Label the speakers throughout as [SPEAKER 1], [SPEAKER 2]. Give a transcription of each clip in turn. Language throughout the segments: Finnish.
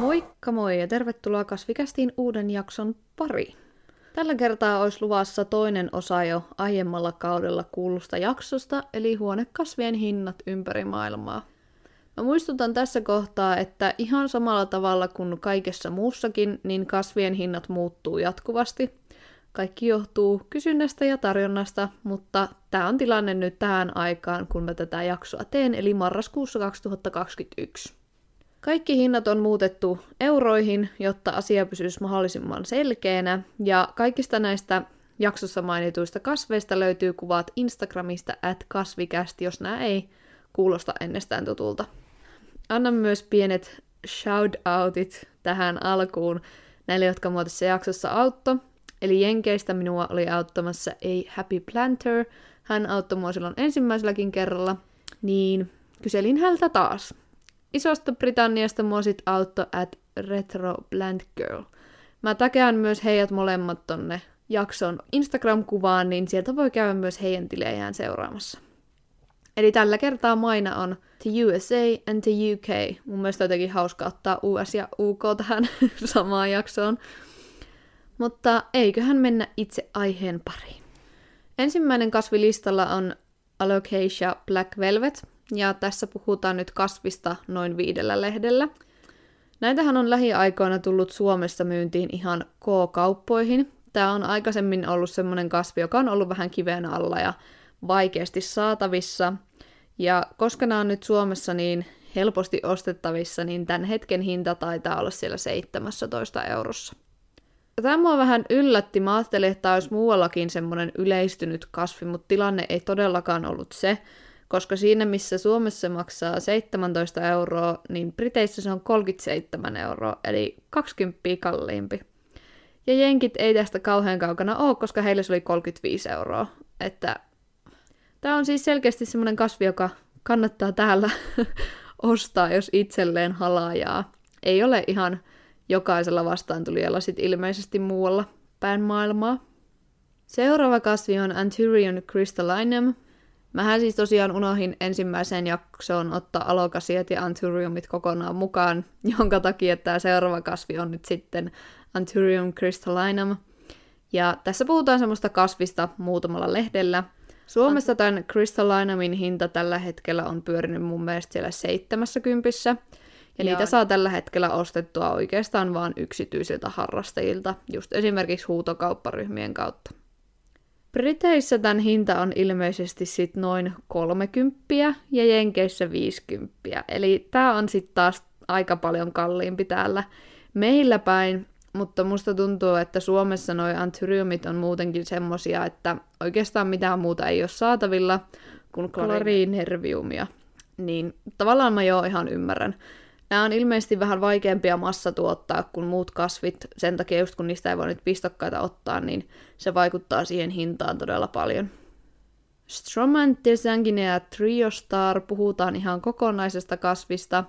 [SPEAKER 1] Moikka moi ja tervetuloa Kasvikästiin uuden jakson pari. Tällä kertaa olisi luvassa toinen osa jo aiemmalla kaudella kuulusta jaksosta, eli huonekasvien hinnat ympäri maailmaa. Mä muistutan tässä kohtaa, että ihan samalla tavalla kuin kaikessa muussakin, niin kasvien hinnat muuttuu jatkuvasti. Kaikki johtuu kysynnästä ja tarjonnasta, mutta tämä on tilanne nyt tähän aikaan, kun mä tätä jaksoa teen, eli marraskuussa 2021. Kaikki hinnat on muutettu euroihin, jotta asia pysyisi mahdollisimman selkeänä, ja kaikista näistä jaksossa mainituista kasveista löytyy kuvat Instagramista at kasvikästi, jos nämä ei kuulosta ennestään tutulta. Annan myös pienet shoutoutit tähän alkuun näille, jotka mua tässä jaksossa autto. Eli Jenkeistä minua oli auttamassa A Happy Planter. Hän auttoi mua silloin ensimmäiselläkin kerralla. Niin kyselin häneltä taas. Isosta Britanniasta mua sit auttoi at Retro Plant Girl. Mä takean myös heidät molemmat tonne jakson Instagram-kuvaan, niin sieltä voi käydä myös heidän tilejään seuraamassa. Eli tällä kertaa maina on The USA and the UK. Mun mielestä jotenkin hauska ottaa US ja UK tähän samaan jaksoon. Mutta eiköhän mennä itse aiheen pariin. Ensimmäinen kasvilistalla on Alocasia Black Velvet, ja tässä puhutaan nyt kasvista noin viidellä lehdellä. Näitähän on lähiaikoina tullut Suomessa myyntiin ihan K-kauppoihin. Tämä on aikaisemmin ollut semmoinen kasvi, joka on ollut vähän kiven alla ja vaikeasti saatavissa. Ja koska nämä on nyt Suomessa niin helposti ostettavissa, niin tämän hetken hinta taitaa olla siellä 17 eurossa. Tämä mua vähän yllätti. Mä ajattelin, että tämä olisi muuallakin semmoinen yleistynyt kasvi, mutta tilanne ei todellakaan ollut se, koska siinä missä Suomessa maksaa 17 euroa, niin Briteissä se on 37 euroa, eli 20 kalliimpi. Ja jenkit ei tästä kauhean kaukana ole, koska heille se oli 35 euroa. Että tämä on siis selkeästi semmoinen kasvi, joka kannattaa täällä ostaa, jos itselleen halajaa. Ei ole ihan jokaisella vastaantulijalla sit ilmeisesti muualla päin maailmaa. Seuraava kasvi on Anthurion crystallinum. Mähän siis tosiaan unohin ensimmäiseen jaksoon ottaa alokasiat ja anthuriumit kokonaan mukaan, jonka takia tämä seuraava kasvi on nyt sitten Anthurium crystallinum. Ja tässä puhutaan semmoista kasvista muutamalla lehdellä. Suomessa tämän crystallinumin hinta tällä hetkellä on pyörinyt mun mielestä siellä 70. Ja Joo. niitä saa tällä hetkellä ostettua oikeastaan vain yksityisiltä harrastajilta, just esimerkiksi huutokaupparyhmien kautta. Briteissä tämän hinta on ilmeisesti sit noin 30 ja Jenkeissä 50. Eli tämä on sitten taas aika paljon kalliimpi täällä meillä päin, mutta musta tuntuu, että Suomessa noi anthyriumit on muutenkin semmosia, että oikeastaan mitään muuta ei ole saatavilla kuin kloriinerviumia. Niin tavallaan mä jo ihan ymmärrän. Nämä on ilmeisesti vähän vaikeampia massatuottaa kuin muut kasvit, sen takia just kun niistä ei voi nyt pistokkaita ottaa, niin se vaikuttaa siihen hintaan todella paljon. Stromanthesanguinea triostar puhutaan ihan kokonaisesta kasvista.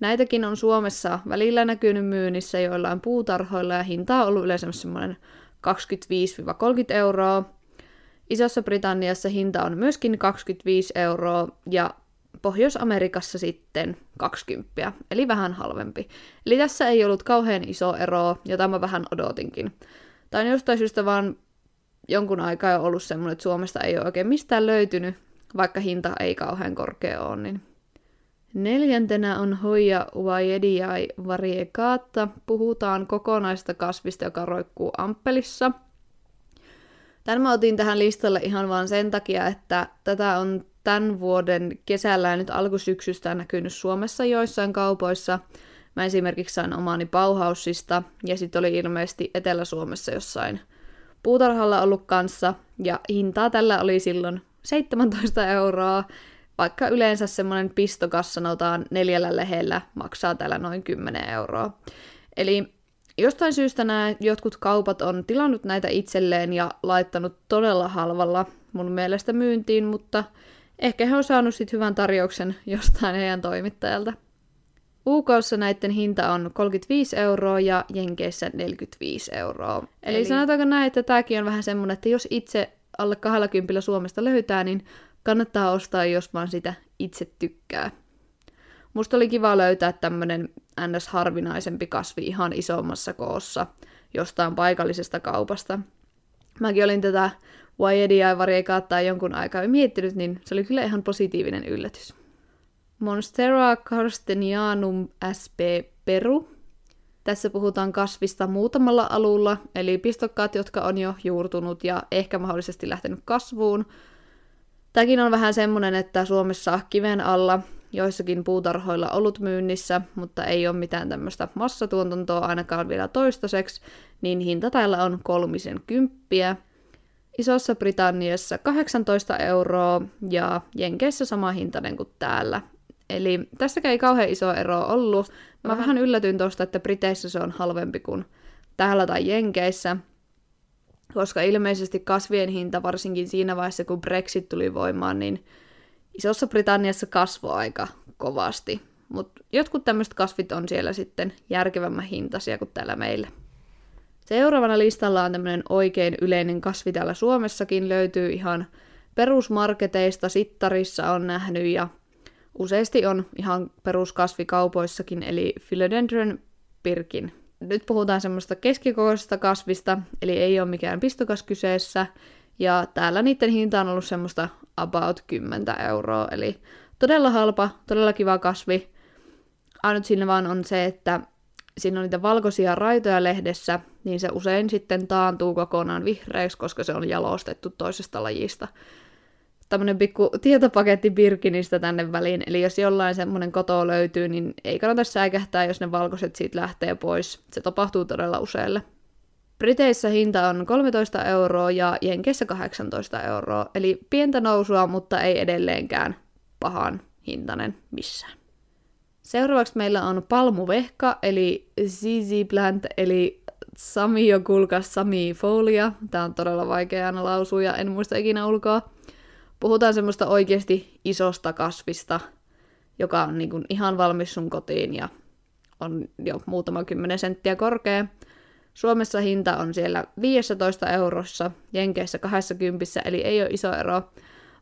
[SPEAKER 1] Näitäkin on Suomessa välillä näkynyt myynnissä joillain puutarhoilla ja hinta on ollut yleensä semmoinen 25-30 euroa. Isossa Britanniassa hinta on myöskin 25 euroa ja Pohjois-Amerikassa sitten 20, eli vähän halvempi. Eli tässä ei ollut kauhean iso ero, jota mä vähän odotinkin. Tai on jostain syystä vaan jonkun aikaa jo ollut semmoinen, että Suomesta ei ole oikein mistään löytynyt, vaikka hinta ei kauhean korkea ole. Niin. Neljäntenä on Hoia Uajediai variegata. Puhutaan kokonaista kasvista, joka roikkuu ampelissa. Tän mä otin tähän listalle ihan vaan sen takia, että tätä on tämän vuoden kesällä ja nyt alkusyksystä näkynyt Suomessa joissain kaupoissa. Mä esimerkiksi sain omaani Bauhausista ja sitten oli ilmeisesti Etelä-Suomessa jossain puutarhalla ollut kanssa ja hintaa tällä oli silloin 17 euroa, vaikka yleensä semmoinen pistokas sanotaan neljällä lehellä maksaa täällä noin 10 euroa. Eli jostain syystä nämä jotkut kaupat on tilannut näitä itselleen ja laittanut todella halvalla mun mielestä myyntiin, mutta Ehkä he on saanut sit hyvän tarjouksen jostain heidän toimittajalta. UKssa näiden hinta on 35 euroa ja Jenkeissä 45 euroa. Eli, Eli sanotaanko näin, että tämäkin on vähän semmoinen, että jos itse alle 20 Suomesta löytää, niin kannattaa ostaa, jos vaan sitä itse tykkää. musta oli kiva löytää tämmönen ns-harvinaisempi kasvi ihan isommassa koossa jostain paikallisesta kaupasta. Mäkin olin tätä Wayedia variekaattaa jonkun aikaa miettinyt, niin se oli kyllä ihan positiivinen yllätys. Monstera carstenianum sp. peru. Tässä puhutaan kasvista muutamalla alulla, eli pistokkaat, jotka on jo juurtunut ja ehkä mahdollisesti lähtenyt kasvuun. Tämäkin on vähän semmonen, että Suomessa kiven alla joissakin puutarhoilla ollut myynnissä, mutta ei ole mitään tämmöistä massatuotantoa ainakaan vielä toistaiseksi, niin hinta täällä on kolmisen kymppiä. Isossa Britanniassa 18 euroa ja Jenkeissä sama hintainen kuin täällä. Eli tässäkään ei kauhean iso ero ollut. Mä vähän, vähän yllätyin tuosta, että Briteissä se on halvempi kuin täällä tai Jenkeissä, koska ilmeisesti kasvien hinta, varsinkin siinä vaiheessa kun Brexit tuli voimaan, niin Isossa Britanniassa kasvoi aika kovasti. Mutta jotkut tämmöiset kasvit on siellä sitten järkevämmän hintaisia kuin täällä meillä. Seuraavana listalla on tämmöinen oikein yleinen kasvi täällä Suomessakin, löytyy ihan perusmarketeista, sittarissa on nähnyt ja useasti on ihan peruskasvikaupoissakin, eli Philodendron pirkin. Nyt puhutaan semmoista keskikokoisesta kasvista, eli ei ole mikään pistokas kyseessä, ja täällä niiden hinta on ollut semmoista about 10 euroa, eli todella halpa, todella kiva kasvi. Ainut siinä vaan on se, että siinä on niitä valkoisia raitoja lehdessä, niin se usein sitten taantuu kokonaan vihreäksi, koska se on jalostettu toisesta lajista. Tämmönen pikku tietopaketti Birkinistä tänne väliin, eli jos jollain semmonen koto löytyy, niin ei kannata säikähtää, jos ne valkoiset siitä lähtee pois. Se tapahtuu todella useille. Briteissä hinta on 13 euroa ja Jenkeissä 18 euroa, eli pientä nousua, mutta ei edelleenkään pahan hintainen missään. Seuraavaksi meillä on palmuvehka, eli ZZ Plant, eli Samiokulkas Samifolia. Tämä on todella vaikea aina lausua ja en muista ikinä ulkoa. Puhutaan semmoista oikeasti isosta kasvista, joka on niin ihan valmis sun kotiin ja on jo muutama kymmenen senttiä korkea. Suomessa hinta on siellä 15 eurossa, Jenkeissä 20, eli ei ole iso ero.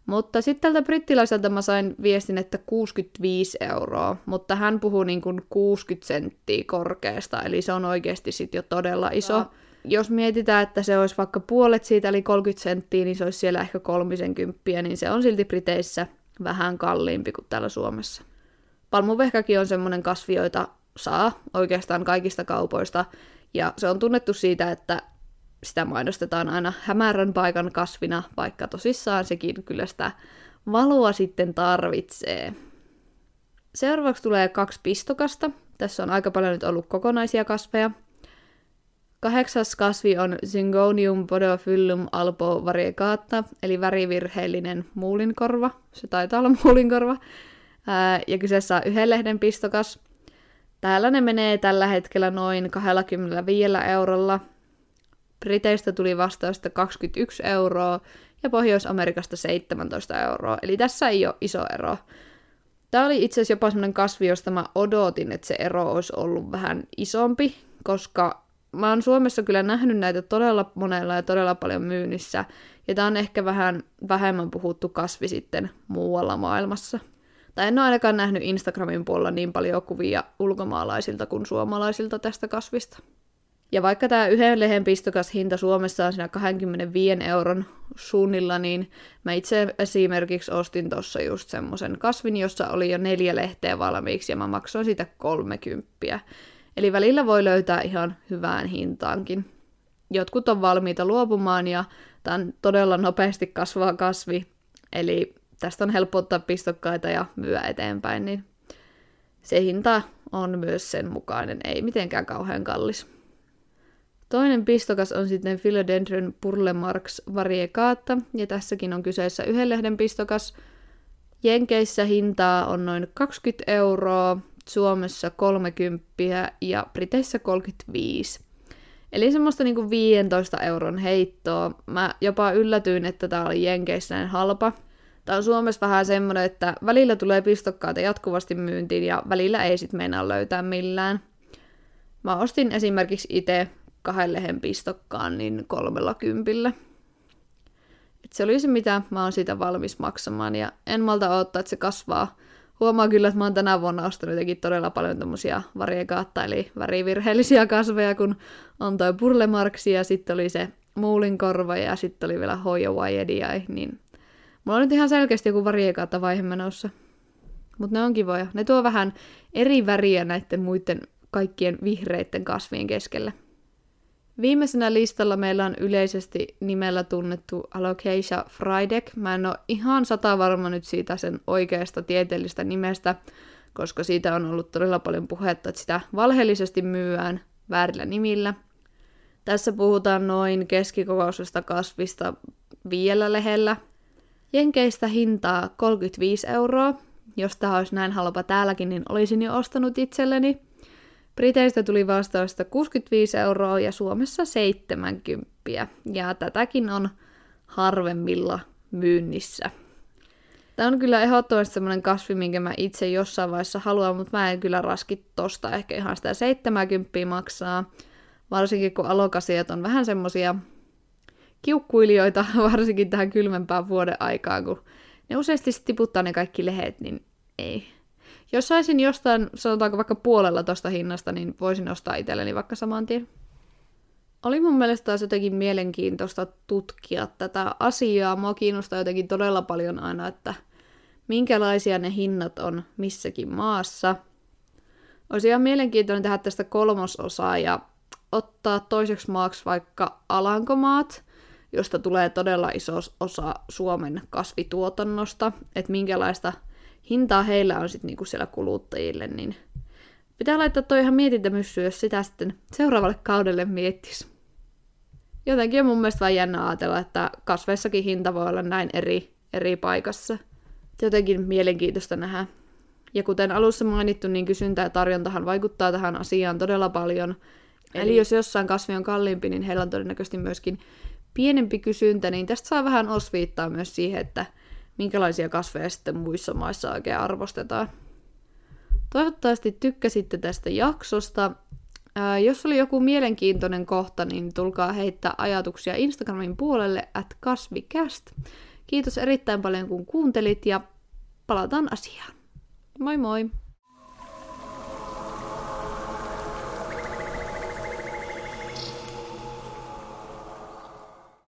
[SPEAKER 1] Mutta sitten tältä brittiläiseltä mä sain viestin, että 65 euroa, mutta hän puhuu niin kuin 60 senttiä korkeasta, eli se on oikeasti sitten jo todella iso. No. Jos mietitään, että se olisi vaikka puolet siitä, eli 30 senttiä, niin se olisi siellä ehkä 30, niin se on silti Briteissä vähän kalliimpi kuin täällä Suomessa. Palmuvehkäkin on semmoinen kasvi, joita saa oikeastaan kaikista kaupoista, ja se on tunnettu siitä, että sitä mainostetaan aina hämärän paikan kasvina, vaikka tosissaan sekin kyllä sitä valoa sitten tarvitsee. Seuraavaksi tulee kaksi pistokasta. Tässä on aika paljon nyt ollut kokonaisia kasveja. Kahdeksas kasvi on Syngonium podophyllum alpo variegata, eli värivirheellinen muulinkorva. Se taitaa olla muulinkorva. Ja kyseessä on yhden lehden pistokas. Täällä ne menee tällä hetkellä noin 25 eurolla. Briteistä tuli vastausta 21 euroa ja Pohjois-Amerikasta 17 euroa, eli tässä ei ole iso ero. Tämä oli itse asiassa jopa semmoinen kasvi, josta mä odotin, että se ero olisi ollut vähän isompi, koska mä oon Suomessa kyllä nähnyt näitä todella monella ja todella paljon myynnissä, ja tämä on ehkä vähän vähemmän puhuttu kasvi sitten muualla maailmassa. Tai en ole ainakaan nähnyt Instagramin puolella niin paljon kuvia ulkomaalaisilta kuin suomalaisilta tästä kasvista. Ja vaikka tämä yhden lehen pistokas hinta Suomessa on siinä 25 euron suunnilla, niin mä itse esimerkiksi ostin tuossa just semmoisen kasvin, jossa oli jo neljä lehteä valmiiksi ja mä maksoin siitä 30. Eli välillä voi löytää ihan hyvään hintaankin. Jotkut on valmiita luopumaan ja tämä on todella nopeasti kasvava kasvi, eli tästä on helppo ottaa pistokkaita ja myyä eteenpäin, niin se hinta on myös sen mukainen, ei mitenkään kauhean kallis. Toinen pistokas on sitten Philodendron Purlemarks variegata, ja tässäkin on kyseessä yhden lehden pistokas. Jenkeissä hintaa on noin 20 euroa, Suomessa 30 ja Briteissä 35. Eli semmoista niinku 15 euron heittoa. Mä jopa yllätyin, että tää oli Jenkeissä näin halpa, Tämä on Suomessa vähän semmoinen, että välillä tulee pistokkaita jatkuvasti myyntiin ja välillä ei sit meinaa löytää millään. Mä ostin esimerkiksi itse kahden lehen pistokkaan niin kolmella kympillä. Et se oli se, mitä mä oon siitä valmis maksamaan ja en malta odottaa, että se kasvaa huomaa kyllä, että mä oon tänä vuonna ostanut jotenkin todella paljon tämmöisiä variegaatta, eli värivirheellisiä kasveja, kun on toi purlemarksi ja sitten oli se muulinkorva ja sitten oli vielä hoijo wajediai, niin mulla on nyt ihan selkeästi joku variegaatta vaihe menossa. Mutta ne on kivoja. Ne tuo vähän eri väriä näiden muiden kaikkien vihreiden kasvien keskellä. Viimeisenä listalla meillä on yleisesti nimellä tunnettu Alocasia frydek. Mä en ole ihan sata varma nyt siitä sen oikeasta tieteellistä nimestä, koska siitä on ollut todella paljon puhetta, että sitä valheellisesti myyään väärillä nimillä. Tässä puhutaan noin keskikokoisesta kasvista viidellä lehellä. Jenkeistä hintaa 35 euroa. Jos tämä olisi näin halpa täälläkin, niin olisin jo ostanut itselleni. Briteistä tuli vastausta 65 euroa ja Suomessa 70. Ja tätäkin on harvemmilla myynnissä. Tämä on kyllä ehdottomasti semmoinen kasvi, minkä mä itse jossain vaiheessa haluan, mutta mä en kyllä raski tosta ehkä ihan sitä 70 maksaa. Varsinkin kun alokasiat on vähän semmosia kiukkuilijoita, varsinkin tähän kylmempään vuoden aikaan, kun ne useasti tiputtaa ne kaikki lehet, niin ei, jos saisin jostain, sanotaanko vaikka puolella tosta hinnasta, niin voisin ostaa itselleni vaikka saman tien. Oli mun mielestä taas jotenkin mielenkiintoista tutkia tätä asiaa. Mua kiinnostaa jotenkin todella paljon aina, että minkälaisia ne hinnat on missäkin maassa. Olisi ihan mielenkiintoinen tehdä tästä kolmososaa ja ottaa toiseksi maaksi vaikka Alankomaat, josta tulee todella iso osa Suomen kasvituotannosta, että minkälaista – hintaa heillä on sitten niinku siellä kuluttajille, niin pitää laittaa toi ihan mietintämyssy, jos sitä sitten seuraavalle kaudelle miettis. Jotenkin on mun mielestä vain jännä ajatella, että kasveissakin hinta voi olla näin eri, eri paikassa. Jotenkin mielenkiintoista nähdä. Ja kuten alussa mainittu, niin kysyntä ja tarjontahan vaikuttaa tähän asiaan todella paljon. Eli, Eli jos jossain kasvi on kalliimpi, niin heillä on todennäköisesti myöskin pienempi kysyntä, niin tästä saa vähän osviittaa myös siihen, että minkälaisia kasveja sitten muissa maissa oikein arvostetaan. Toivottavasti tykkäsitte tästä jaksosta. Ää, jos oli joku mielenkiintoinen kohta, niin tulkaa heittää ajatuksia Instagramin puolelle at kasvikäst. Kiitos erittäin paljon kun kuuntelit ja palataan asiaan. Moi moi!